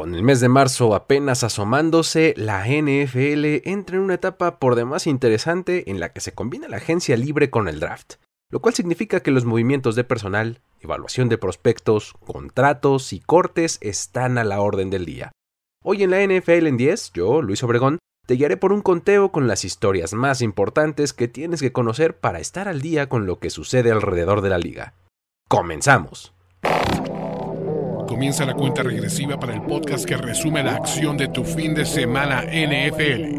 Con el mes de marzo apenas asomándose, la NFL entra en una etapa por demás interesante en la que se combina la agencia libre con el draft, lo cual significa que los movimientos de personal, evaluación de prospectos, contratos y cortes están a la orden del día. Hoy en la NFL en 10, yo, Luis Obregón, te guiaré por un conteo con las historias más importantes que tienes que conocer para estar al día con lo que sucede alrededor de la liga. ¡Comenzamos! Comienza la cuenta regresiva para el podcast que resume la acción de tu fin de semana NFL.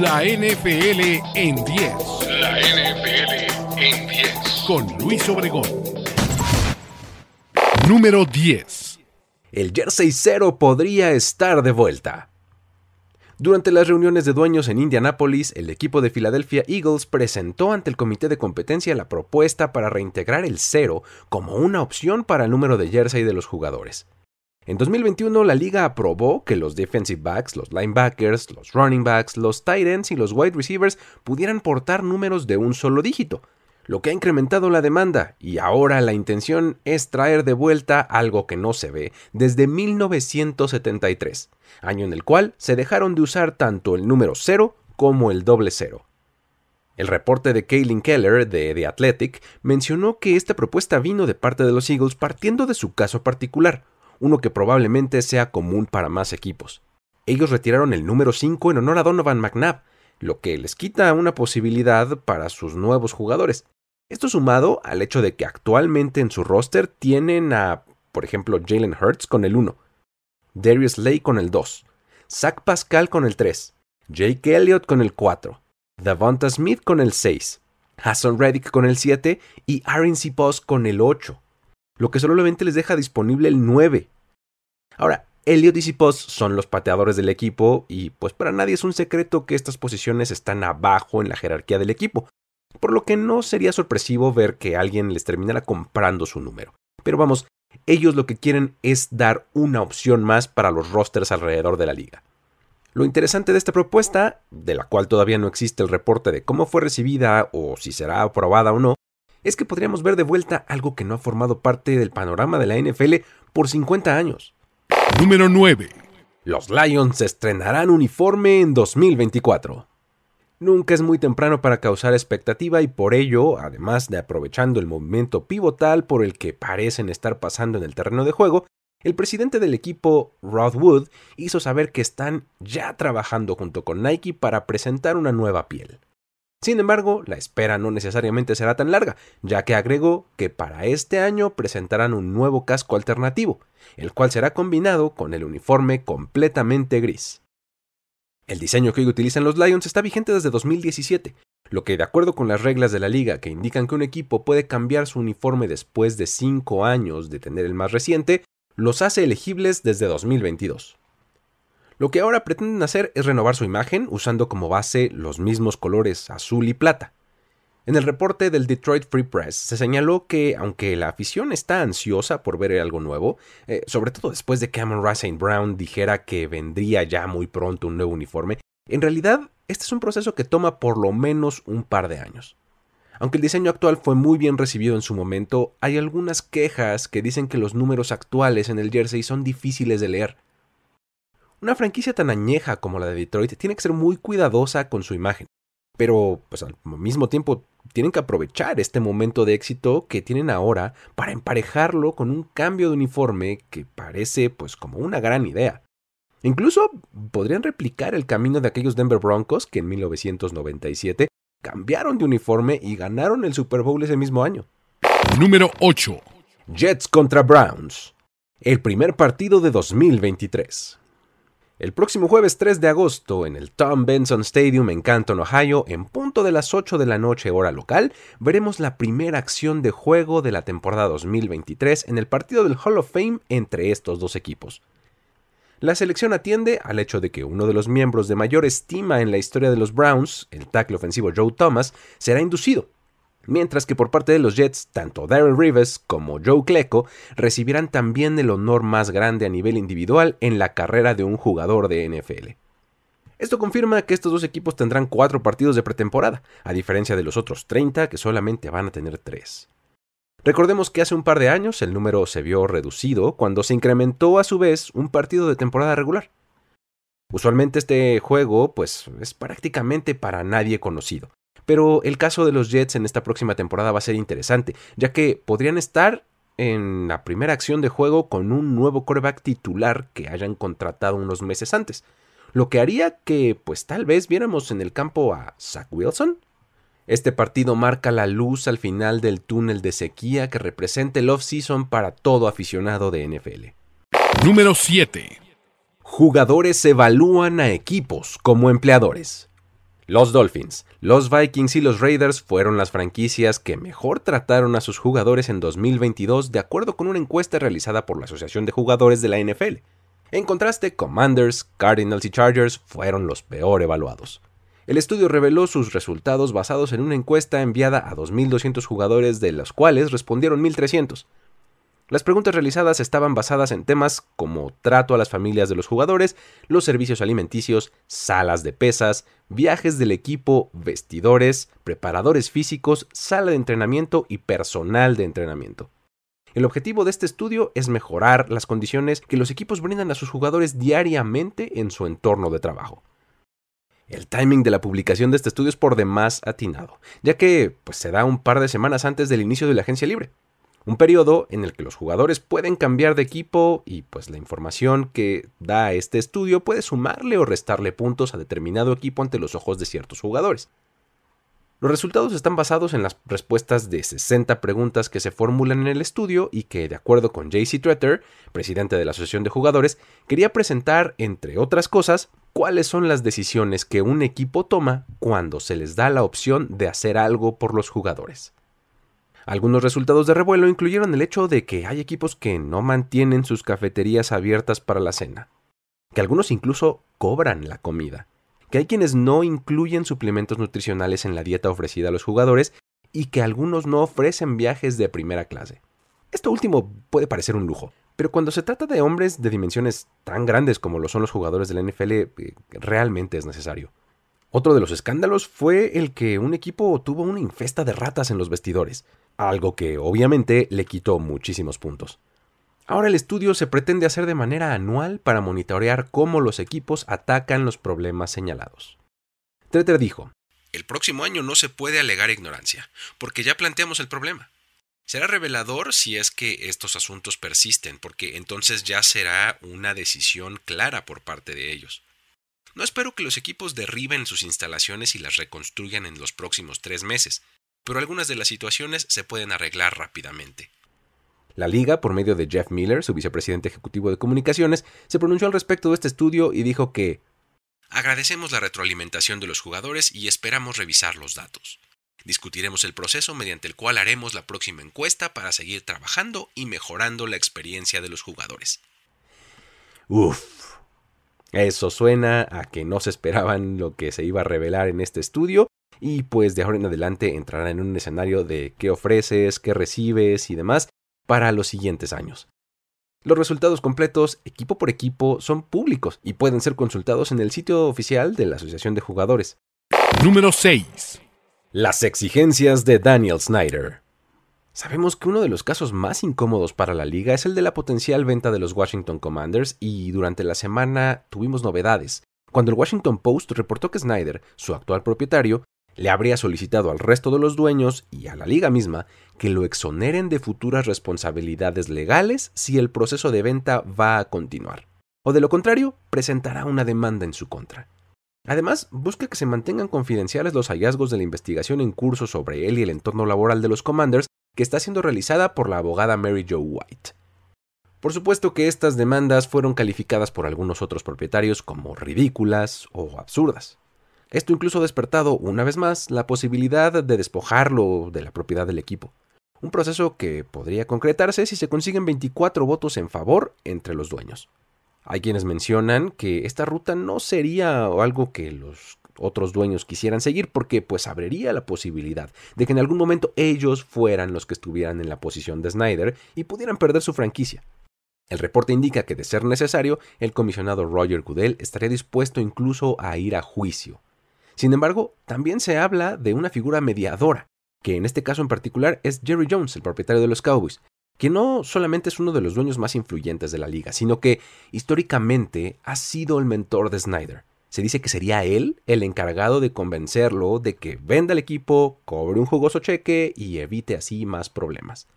La NFL en 10. La NFL en 10. Con Luis Obregón. Número 10. El Jersey Cero podría estar de vuelta. Durante las reuniones de dueños en Indianápolis, el equipo de Philadelphia Eagles presentó ante el comité de competencia la propuesta para reintegrar el cero como una opción para el número de jersey de los jugadores. En 2021 la liga aprobó que los defensive backs, los linebackers, los running backs, los tight ends y los wide receivers pudieran portar números de un solo dígito, lo que ha incrementado la demanda y ahora la intención es traer de vuelta algo que no se ve desde 1973 año en el cual se dejaron de usar tanto el número 0 como el doble cero. El reporte de Kaylin Keller de The Athletic mencionó que esta propuesta vino de parte de los Eagles partiendo de su caso particular, uno que probablemente sea común para más equipos. Ellos retiraron el número 5 en honor a Donovan McNabb, lo que les quita una posibilidad para sus nuevos jugadores. Esto sumado al hecho de que actualmente en su roster tienen a, por ejemplo, Jalen Hurts con el 1, Darius Lay con el 2, Zach Pascal con el 3, Jake Elliott con el 4, Davonta Smith con el 6, Hassan Reddick con el 7 y Aaron C. con el 8, lo que solamente les deja disponible el 9. Ahora, Elliott y son los pateadores del equipo y pues para nadie es un secreto que estas posiciones están abajo en la jerarquía del equipo, por lo que no sería sorpresivo ver que alguien les terminara comprando su número. Pero vamos, ellos lo que quieren es dar una opción más para los rosters alrededor de la liga. Lo interesante de esta propuesta, de la cual todavía no existe el reporte de cómo fue recibida o si será aprobada o no, es que podríamos ver de vuelta algo que no ha formado parte del panorama de la NFL por 50 años. Número 9. Los Lions estrenarán uniforme en 2024. Nunca es muy temprano para causar expectativa y por ello, además de aprovechando el movimiento pivotal por el que parecen estar pasando en el terreno de juego, el presidente del equipo, Rod Wood, hizo saber que están ya trabajando junto con Nike para presentar una nueva piel. Sin embargo, la espera no necesariamente será tan larga, ya que agregó que para este año presentarán un nuevo casco alternativo, el cual será combinado con el uniforme completamente gris. El diseño que hoy utilizan los Lions está vigente desde 2017, lo que de acuerdo con las reglas de la liga que indican que un equipo puede cambiar su uniforme después de 5 años de tener el más reciente, los hace elegibles desde 2022. Lo que ahora pretenden hacer es renovar su imagen usando como base los mismos colores azul y plata. En el reporte del Detroit Free Press se señaló que, aunque la afición está ansiosa por ver algo nuevo, eh, sobre todo después de que Amon Racine Brown dijera que vendría ya muy pronto un nuevo uniforme, en realidad este es un proceso que toma por lo menos un par de años. Aunque el diseño actual fue muy bien recibido en su momento, hay algunas quejas que dicen que los números actuales en el jersey son difíciles de leer. Una franquicia tan añeja como la de Detroit tiene que ser muy cuidadosa con su imagen, pero pues al mismo tiempo tienen que aprovechar este momento de éxito que tienen ahora para emparejarlo con un cambio de uniforme que parece pues como una gran idea. Incluso podrían replicar el camino de aquellos Denver Broncos que en 1997 cambiaron de uniforme y ganaron el Super Bowl ese mismo año. Número 8. Jets contra Browns. El primer partido de 2023. El próximo jueves 3 de agosto, en el Tom Benson Stadium en Canton, Ohio, en punto de las 8 de la noche hora local, veremos la primera acción de juego de la temporada 2023 en el partido del Hall of Fame entre estos dos equipos. La selección atiende al hecho de que uno de los miembros de mayor estima en la historia de los Browns, el tackle ofensivo Joe Thomas, será inducido, mientras que por parte de los Jets, tanto Darren Rivers como Joe Klecko recibirán también el honor más grande a nivel individual en la carrera de un jugador de NFL. Esto confirma que estos dos equipos tendrán cuatro partidos de pretemporada, a diferencia de los otros 30 que solamente van a tener tres. Recordemos que hace un par de años el número se vio reducido cuando se incrementó a su vez un partido de temporada regular. Usualmente este juego pues es prácticamente para nadie conocido, pero el caso de los Jets en esta próxima temporada va a ser interesante, ya que podrían estar en la primera acción de juego con un nuevo coreback titular que hayan contratado unos meses antes, lo que haría que pues tal vez viéramos en el campo a Zach Wilson. Este partido marca la luz al final del túnel de sequía que representa el off-season para todo aficionado de NFL. Número 7. Jugadores evalúan a equipos como empleadores. Los Dolphins, los Vikings y los Raiders fueron las franquicias que mejor trataron a sus jugadores en 2022 de acuerdo con una encuesta realizada por la Asociación de Jugadores de la NFL. En contraste, Commanders, Cardinals y Chargers fueron los peor evaluados. El estudio reveló sus resultados basados en una encuesta enviada a 2.200 jugadores de los cuales respondieron 1.300. Las preguntas realizadas estaban basadas en temas como trato a las familias de los jugadores, los servicios alimenticios, salas de pesas, viajes del equipo, vestidores, preparadores físicos, sala de entrenamiento y personal de entrenamiento. El objetivo de este estudio es mejorar las condiciones que los equipos brindan a sus jugadores diariamente en su entorno de trabajo. El timing de la publicación de este estudio es por demás atinado, ya que pues, se da un par de semanas antes del inicio de la agencia libre un periodo en el que los jugadores pueden cambiar de equipo y pues la información que da este estudio puede sumarle o restarle puntos a determinado equipo ante los ojos de ciertos jugadores. Los resultados están basados en las respuestas de 60 preguntas que se formulan en el estudio y que, de acuerdo con JC Tretter, presidente de la Asociación de Jugadores, quería presentar, entre otras cosas, cuáles son las decisiones que un equipo toma cuando se les da la opción de hacer algo por los jugadores. Algunos resultados de revuelo incluyeron el hecho de que hay equipos que no mantienen sus cafeterías abiertas para la cena, que algunos incluso cobran la comida, que hay quienes no incluyen suplementos nutricionales en la dieta ofrecida a los jugadores y que algunos no ofrecen viajes de primera clase. Esto último puede parecer un lujo, pero cuando se trata de hombres de dimensiones tan grandes como lo son los jugadores de la NFL, eh, realmente es necesario. Otro de los escándalos fue el que un equipo tuvo una infesta de ratas en los vestidores, algo que obviamente le quitó muchísimos puntos. Ahora el estudio se pretende hacer de manera anual para monitorear cómo los equipos atacan los problemas señalados. Treter dijo, El próximo año no se puede alegar ignorancia, porque ya planteamos el problema. Será revelador si es que estos asuntos persisten, porque entonces ya será una decisión clara por parte de ellos. No espero que los equipos derriben sus instalaciones y las reconstruyan en los próximos tres meses, pero algunas de las situaciones se pueden arreglar rápidamente. La liga, por medio de Jeff Miller, su vicepresidente ejecutivo de comunicaciones, se pronunció al respecto de este estudio y dijo que Agradecemos la retroalimentación de los jugadores y esperamos revisar los datos. Discutiremos el proceso mediante el cual haremos la próxima encuesta para seguir trabajando y mejorando la experiencia de los jugadores. Uf. Eso suena a que no se esperaban lo que se iba a revelar en este estudio y pues de ahora en adelante entrarán en un escenario de qué ofreces, qué recibes y demás para los siguientes años. Los resultados completos, equipo por equipo, son públicos y pueden ser consultados en el sitio oficial de la Asociación de Jugadores. Número 6. Las exigencias de Daniel Snyder. Sabemos que uno de los casos más incómodos para la liga es el de la potencial venta de los Washington Commanders y durante la semana tuvimos novedades. Cuando el Washington Post reportó que Snyder, su actual propietario, le habría solicitado al resto de los dueños y a la liga misma que lo exoneren de futuras responsabilidades legales si el proceso de venta va a continuar. O de lo contrario, presentará una demanda en su contra. Además, busca que se mantengan confidenciales los hallazgos de la investigación en curso sobre él y el entorno laboral de los Commanders que está siendo realizada por la abogada Mary Jo White. Por supuesto que estas demandas fueron calificadas por algunos otros propietarios como ridículas o absurdas. Esto incluso ha despertado una vez más la posibilidad de despojarlo de la propiedad del equipo. Un proceso que podría concretarse si se consiguen 24 votos en favor entre los dueños. Hay quienes mencionan que esta ruta no sería algo que los otros dueños quisieran seguir porque pues abriría la posibilidad de que en algún momento ellos fueran los que estuvieran en la posición de Snyder y pudieran perder su franquicia. El reporte indica que de ser necesario, el comisionado Roger Goodell estaría dispuesto incluso a ir a juicio sin embargo, también se habla de una figura mediadora, que en este caso en particular es Jerry Jones, el propietario de los Cowboys, que no solamente es uno de los dueños más influyentes de la liga, sino que históricamente ha sido el mentor de Snyder. Se dice que sería él el encargado de convencerlo de que venda el equipo, cobre un jugoso cheque y evite así más problemas.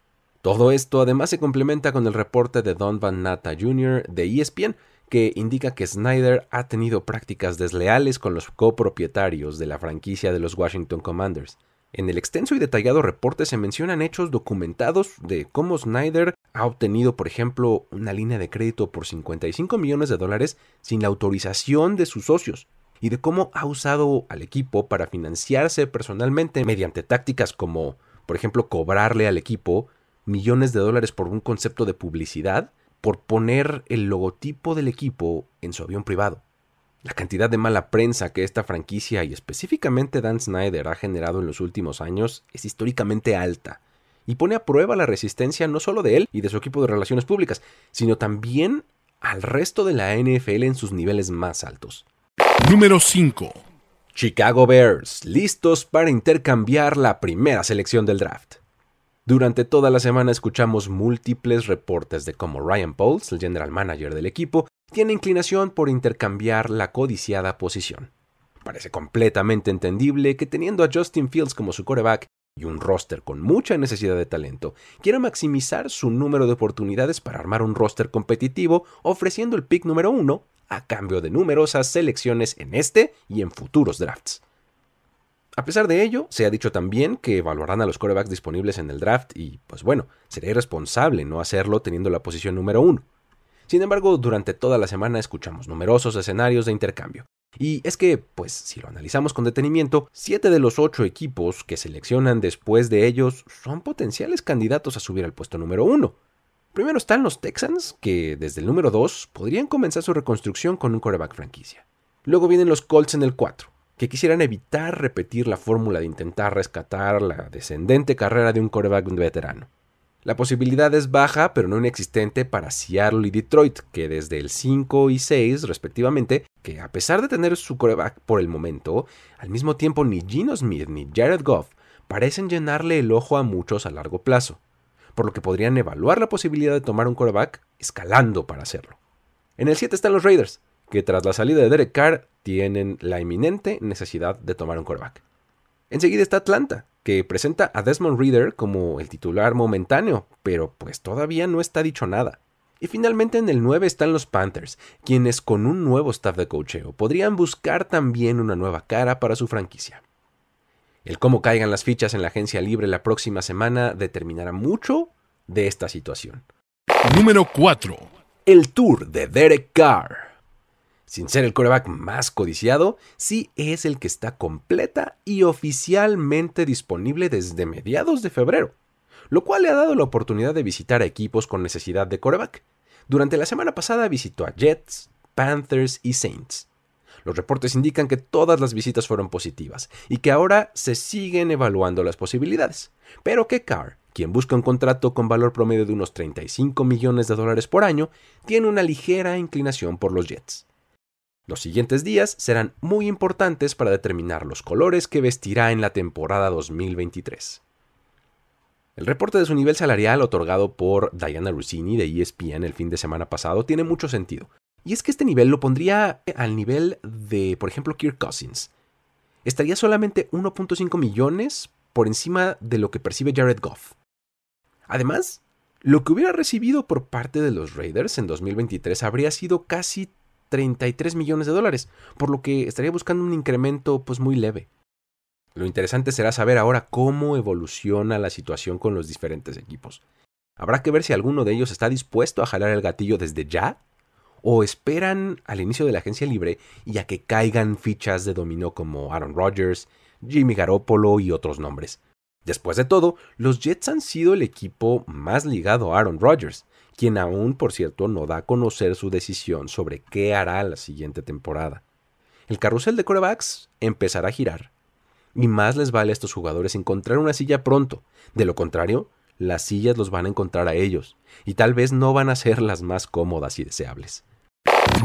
Todo esto además se complementa con el reporte de Don Van Natta Jr. de ESPN, que indica que Snyder ha tenido prácticas desleales con los copropietarios de la franquicia de los Washington Commanders. En el extenso y detallado reporte se mencionan hechos documentados de cómo Snyder ha obtenido, por ejemplo, una línea de crédito por 55 millones de dólares sin la autorización de sus socios, y de cómo ha usado al equipo para financiarse personalmente mediante tácticas como, por ejemplo, cobrarle al equipo millones de dólares por un concepto de publicidad, por poner el logotipo del equipo en su avión privado. La cantidad de mala prensa que esta franquicia y específicamente Dan Snyder ha generado en los últimos años es históricamente alta y pone a prueba la resistencia no solo de él y de su equipo de relaciones públicas, sino también al resto de la NFL en sus niveles más altos. Número 5. Chicago Bears, listos para intercambiar la primera selección del draft. Durante toda la semana escuchamos múltiples reportes de cómo Ryan Pauls, el general manager del equipo, tiene inclinación por intercambiar la codiciada posición. Parece completamente entendible que teniendo a Justin Fields como su coreback y un roster con mucha necesidad de talento, quiera maximizar su número de oportunidades para armar un roster competitivo ofreciendo el pick número uno a cambio de numerosas selecciones en este y en futuros drafts. A pesar de ello, se ha dicho también que evaluarán a los corebacks disponibles en el draft y, pues bueno, sería irresponsable no hacerlo teniendo la posición número uno. Sin embargo, durante toda la semana escuchamos numerosos escenarios de intercambio. Y es que, pues si lo analizamos con detenimiento, siete de los ocho equipos que seleccionan después de ellos son potenciales candidatos a subir al puesto número uno. Primero están los Texans, que desde el número 2 podrían comenzar su reconstrucción con un coreback franquicia. Luego vienen los Colts en el 4, que quisieran evitar repetir la fórmula de intentar rescatar la descendente carrera de un coreback veterano. La posibilidad es baja, pero no inexistente para Seattle y Detroit, que desde el 5 y 6, respectivamente, que a pesar de tener su coreback por el momento, al mismo tiempo ni Gino Smith ni Jared Goff parecen llenarle el ojo a muchos a largo plazo, por lo que podrían evaluar la posibilidad de tomar un coreback escalando para hacerlo. En el 7 están los Raiders, que tras la salida de Derek Carr tienen la inminente necesidad de tomar un coreback. Enseguida está Atlanta, que presenta a Desmond Reader como el titular momentáneo, pero pues todavía no está dicho nada. Y finalmente en el 9 están los Panthers, quienes con un nuevo staff de cocheo podrían buscar también una nueva cara para su franquicia. El cómo caigan las fichas en la agencia libre la próxima semana determinará mucho de esta situación. Número 4. El tour de Derek Carr sin ser el coreback más codiciado, sí es el que está completa y oficialmente disponible desde mediados de febrero, lo cual le ha dado la oportunidad de visitar a equipos con necesidad de coreback. Durante la semana pasada visitó a Jets, Panthers y Saints. Los reportes indican que todas las visitas fueron positivas y que ahora se siguen evaluando las posibilidades, pero que Carr, quien busca un contrato con valor promedio de unos 35 millones de dólares por año, tiene una ligera inclinación por los Jets. Los siguientes días serán muy importantes para determinar los colores que vestirá en la temporada 2023. El reporte de su nivel salarial otorgado por Diana Rossini de ESPN el fin de semana pasado tiene mucho sentido. Y es que este nivel lo pondría al nivel de, por ejemplo, Kirk Cousins. Estaría solamente 1.5 millones por encima de lo que percibe Jared Goff. Además, lo que hubiera recibido por parte de los Raiders en 2023 habría sido casi 33 millones de dólares, por lo que estaría buscando un incremento pues muy leve. Lo interesante será saber ahora cómo evoluciona la situación con los diferentes equipos. Habrá que ver si alguno de ellos está dispuesto a jalar el gatillo desde ya o esperan al inicio de la agencia libre y a que caigan fichas de dominó como Aaron Rodgers, Jimmy Garoppolo y otros nombres. Después de todo, los Jets han sido el equipo más ligado a Aaron Rodgers, quien aún, por cierto, no da a conocer su decisión sobre qué hará la siguiente temporada. El carrusel de corebacks empezará a girar, y más les vale a estos jugadores encontrar una silla pronto. De lo contrario, las sillas los van a encontrar a ellos, y tal vez no van a ser las más cómodas y deseables.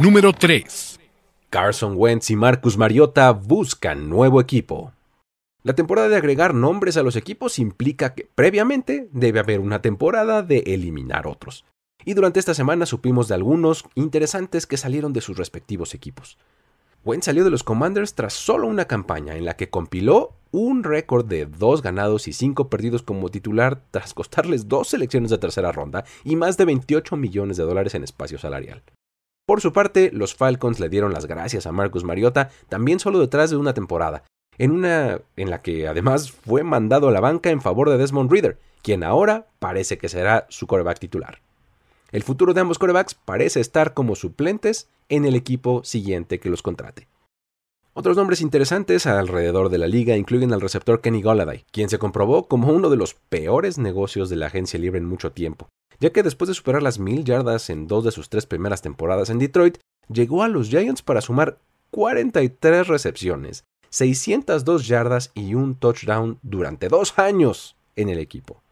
Número 3. Carson Wentz y Marcus Mariota buscan nuevo equipo. La temporada de agregar nombres a los equipos implica que previamente debe haber una temporada de eliminar otros. Y durante esta semana supimos de algunos interesantes que salieron de sus respectivos equipos. Wentz salió de los Commanders tras solo una campaña en la que compiló un récord de dos ganados y cinco perdidos como titular tras costarles dos selecciones de tercera ronda y más de 28 millones de dólares en espacio salarial. Por su parte, los Falcons le dieron las gracias a Marcus Mariota también solo detrás de una temporada, en una en la que además fue mandado a la banca en favor de Desmond Reader, quien ahora parece que será su coreback titular. El futuro de ambos corebacks parece estar como suplentes en el equipo siguiente que los contrate. Otros nombres interesantes alrededor de la liga incluyen al receptor Kenny Golladay, quien se comprobó como uno de los peores negocios de la agencia libre en mucho tiempo, ya que después de superar las mil yardas en dos de sus tres primeras temporadas en Detroit, llegó a los Giants para sumar 43 recepciones, 602 yardas y un touchdown durante dos años en el equipo.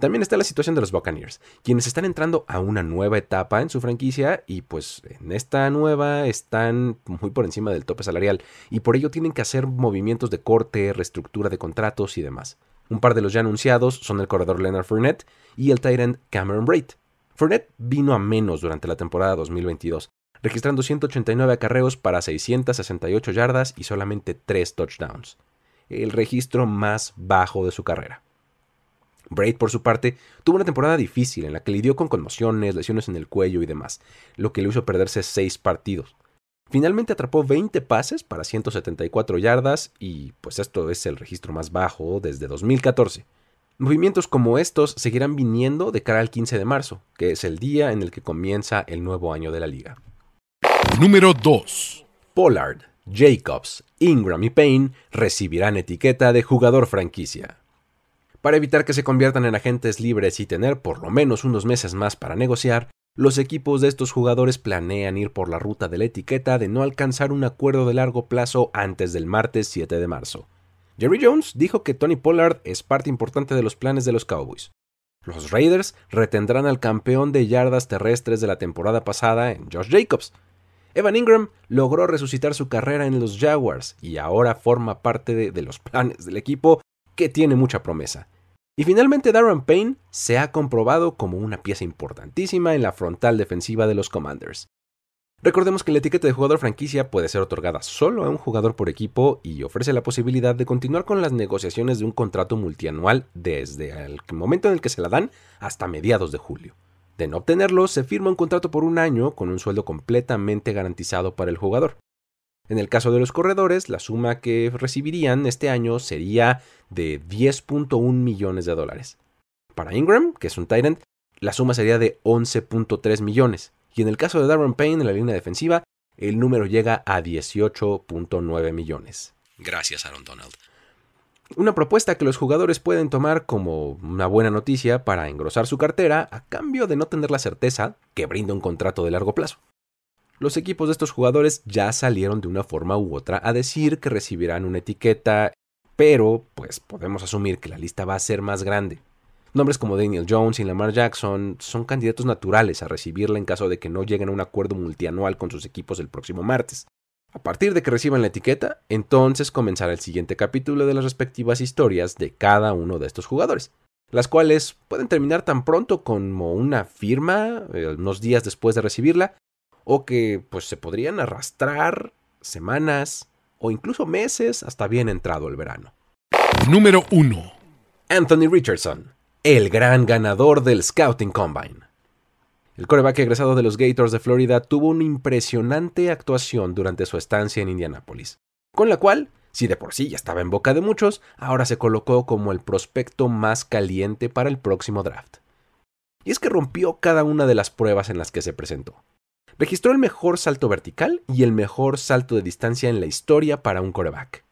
También está la situación de los Buccaneers, quienes están entrando a una nueva etapa en su franquicia y pues en esta nueva están muy por encima del tope salarial y por ello tienen que hacer movimientos de corte, reestructura de contratos y demás. Un par de los ya anunciados son el corredor Leonard Fournette y el Tyrant Cameron Braid. Fournette vino a menos durante la temporada 2022, registrando 189 acarreos para 668 yardas y solamente 3 touchdowns, el registro más bajo de su carrera. Braid, por su parte, tuvo una temporada difícil en la que lidió con conmociones, lesiones en el cuello y demás, lo que le hizo perderse 6 partidos. Finalmente atrapó 20 pases para 174 yardas y pues esto es el registro más bajo desde 2014. Movimientos como estos seguirán viniendo de cara al 15 de marzo, que es el día en el que comienza el nuevo año de la liga. Número 2. Pollard, Jacobs, Ingram y Payne recibirán etiqueta de jugador franquicia. Para evitar que se conviertan en agentes libres y tener por lo menos unos meses más para negociar, los equipos de estos jugadores planean ir por la ruta de la etiqueta de no alcanzar un acuerdo de largo plazo antes del martes 7 de marzo. Jerry Jones dijo que Tony Pollard es parte importante de los planes de los Cowboys. Los Raiders retendrán al campeón de yardas terrestres de la temporada pasada en Josh Jacobs. Evan Ingram logró resucitar su carrera en los Jaguars y ahora forma parte de, de los planes del equipo que tiene mucha promesa. Y finalmente Darren Payne se ha comprobado como una pieza importantísima en la frontal defensiva de los Commanders. Recordemos que la etiqueta de jugador franquicia puede ser otorgada solo a un jugador por equipo y ofrece la posibilidad de continuar con las negociaciones de un contrato multianual desde el momento en el que se la dan hasta mediados de julio. De no obtenerlo, se firma un contrato por un año con un sueldo completamente garantizado para el jugador. En el caso de los corredores, la suma que recibirían este año sería de 10.1 millones de dólares. Para Ingram, que es un Tyrant, la suma sería de 11.3 millones. Y en el caso de Darren Payne en la línea defensiva, el número llega a 18.9 millones. Gracias, Aaron Donald. Una propuesta que los jugadores pueden tomar como una buena noticia para engrosar su cartera a cambio de no tener la certeza que brinda un contrato de largo plazo los equipos de estos jugadores ya salieron de una forma u otra a decir que recibirán una etiqueta, pero pues podemos asumir que la lista va a ser más grande. Nombres como Daniel Jones y Lamar Jackson son candidatos naturales a recibirla en caso de que no lleguen a un acuerdo multianual con sus equipos el próximo martes. A partir de que reciban la etiqueta, entonces comenzará el siguiente capítulo de las respectivas historias de cada uno de estos jugadores, las cuales pueden terminar tan pronto como una firma, eh, unos días después de recibirla, o que pues se podrían arrastrar semanas o incluso meses hasta bien entrado el verano. Número 1. Anthony Richardson, el gran ganador del Scouting Combine. El coreback egresado de los Gators de Florida tuvo una impresionante actuación durante su estancia en Indianápolis, con la cual, si de por sí ya estaba en boca de muchos, ahora se colocó como el prospecto más caliente para el próximo draft. Y es que rompió cada una de las pruebas en las que se presentó. Registró el mejor salto vertical y el mejor salto de distancia en la historia para un coreback.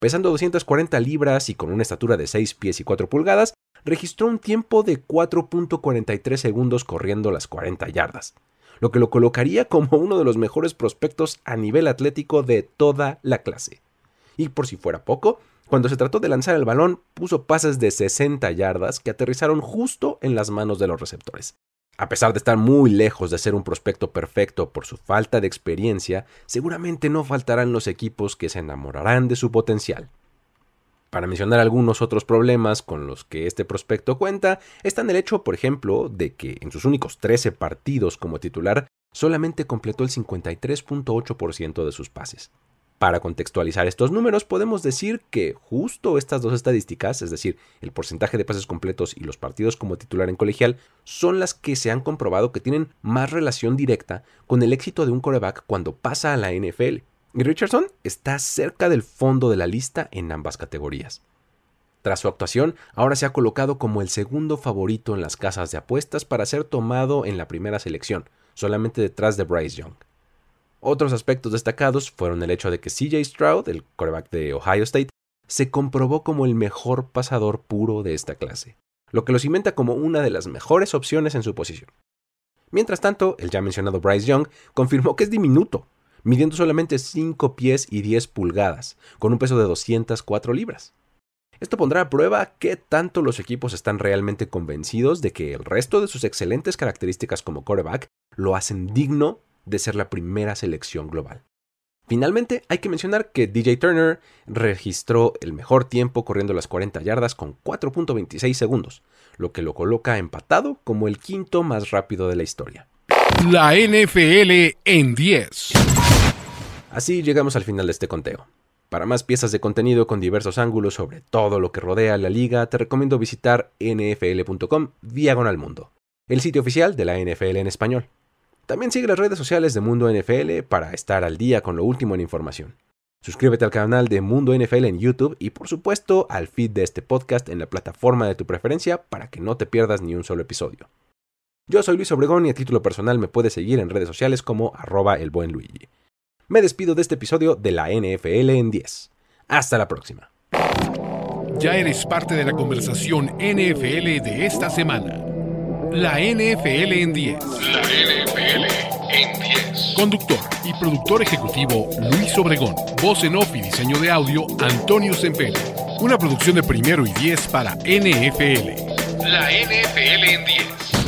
Pesando 240 libras y con una estatura de 6 pies y 4 pulgadas, registró un tiempo de 4.43 segundos corriendo las 40 yardas, lo que lo colocaría como uno de los mejores prospectos a nivel atlético de toda la clase. Y por si fuera poco, cuando se trató de lanzar el balón, puso pases de 60 yardas que aterrizaron justo en las manos de los receptores, a pesar de estar muy lejos de ser un prospecto perfecto por su falta de experiencia, seguramente no faltarán los equipos que se enamorarán de su potencial. Para mencionar algunos otros problemas con los que este prospecto cuenta, están el hecho, por ejemplo, de que en sus únicos 13 partidos como titular solamente completó el 53.8% de sus pases. Para contextualizar estos números, podemos decir que justo estas dos estadísticas, es decir, el porcentaje de pases completos y los partidos como titular en colegial, son las que se han comprobado que tienen más relación directa con el éxito de un coreback cuando pasa a la NFL. Y Richardson está cerca del fondo de la lista en ambas categorías. Tras su actuación, ahora se ha colocado como el segundo favorito en las casas de apuestas para ser tomado en la primera selección, solamente detrás de Bryce Young. Otros aspectos destacados fueron el hecho de que CJ Stroud, el quarterback de Ohio State, se comprobó como el mejor pasador puro de esta clase, lo que lo cimenta como una de las mejores opciones en su posición. Mientras tanto, el ya mencionado Bryce Young confirmó que es diminuto, midiendo solamente 5 pies y 10 pulgadas, con un peso de 204 libras. Esto pondrá a prueba qué tanto los equipos están realmente convencidos de que el resto de sus excelentes características como quarterback lo hacen digno de ser la primera selección global. Finalmente, hay que mencionar que DJ Turner registró el mejor tiempo corriendo las 40 yardas con 4.26 segundos, lo que lo coloca empatado como el quinto más rápido de la historia. La NFL en 10. Así llegamos al final de este conteo. Para más piezas de contenido con diversos ángulos sobre todo lo que rodea la liga, te recomiendo visitar nfl.com diagonal mundo, el sitio oficial de la NFL en español. También sigue las redes sociales de Mundo NFL para estar al día con lo último en información. Suscríbete al canal de Mundo NFL en YouTube y por supuesto al feed de este podcast en la plataforma de tu preferencia para que no te pierdas ni un solo episodio. Yo soy Luis Obregón y a título personal me puedes seguir en redes sociales como arroba el buen Luigi. Me despido de este episodio de la NFL en 10. Hasta la próxima. Ya eres parte de la conversación NFL de esta semana. La NFL en 10. La NFL en 10. Conductor y productor ejecutivo Luis Obregón. Voz en off y diseño de audio Antonio Sempere. Una producción de primero y 10 para NFL. La NFL en 10.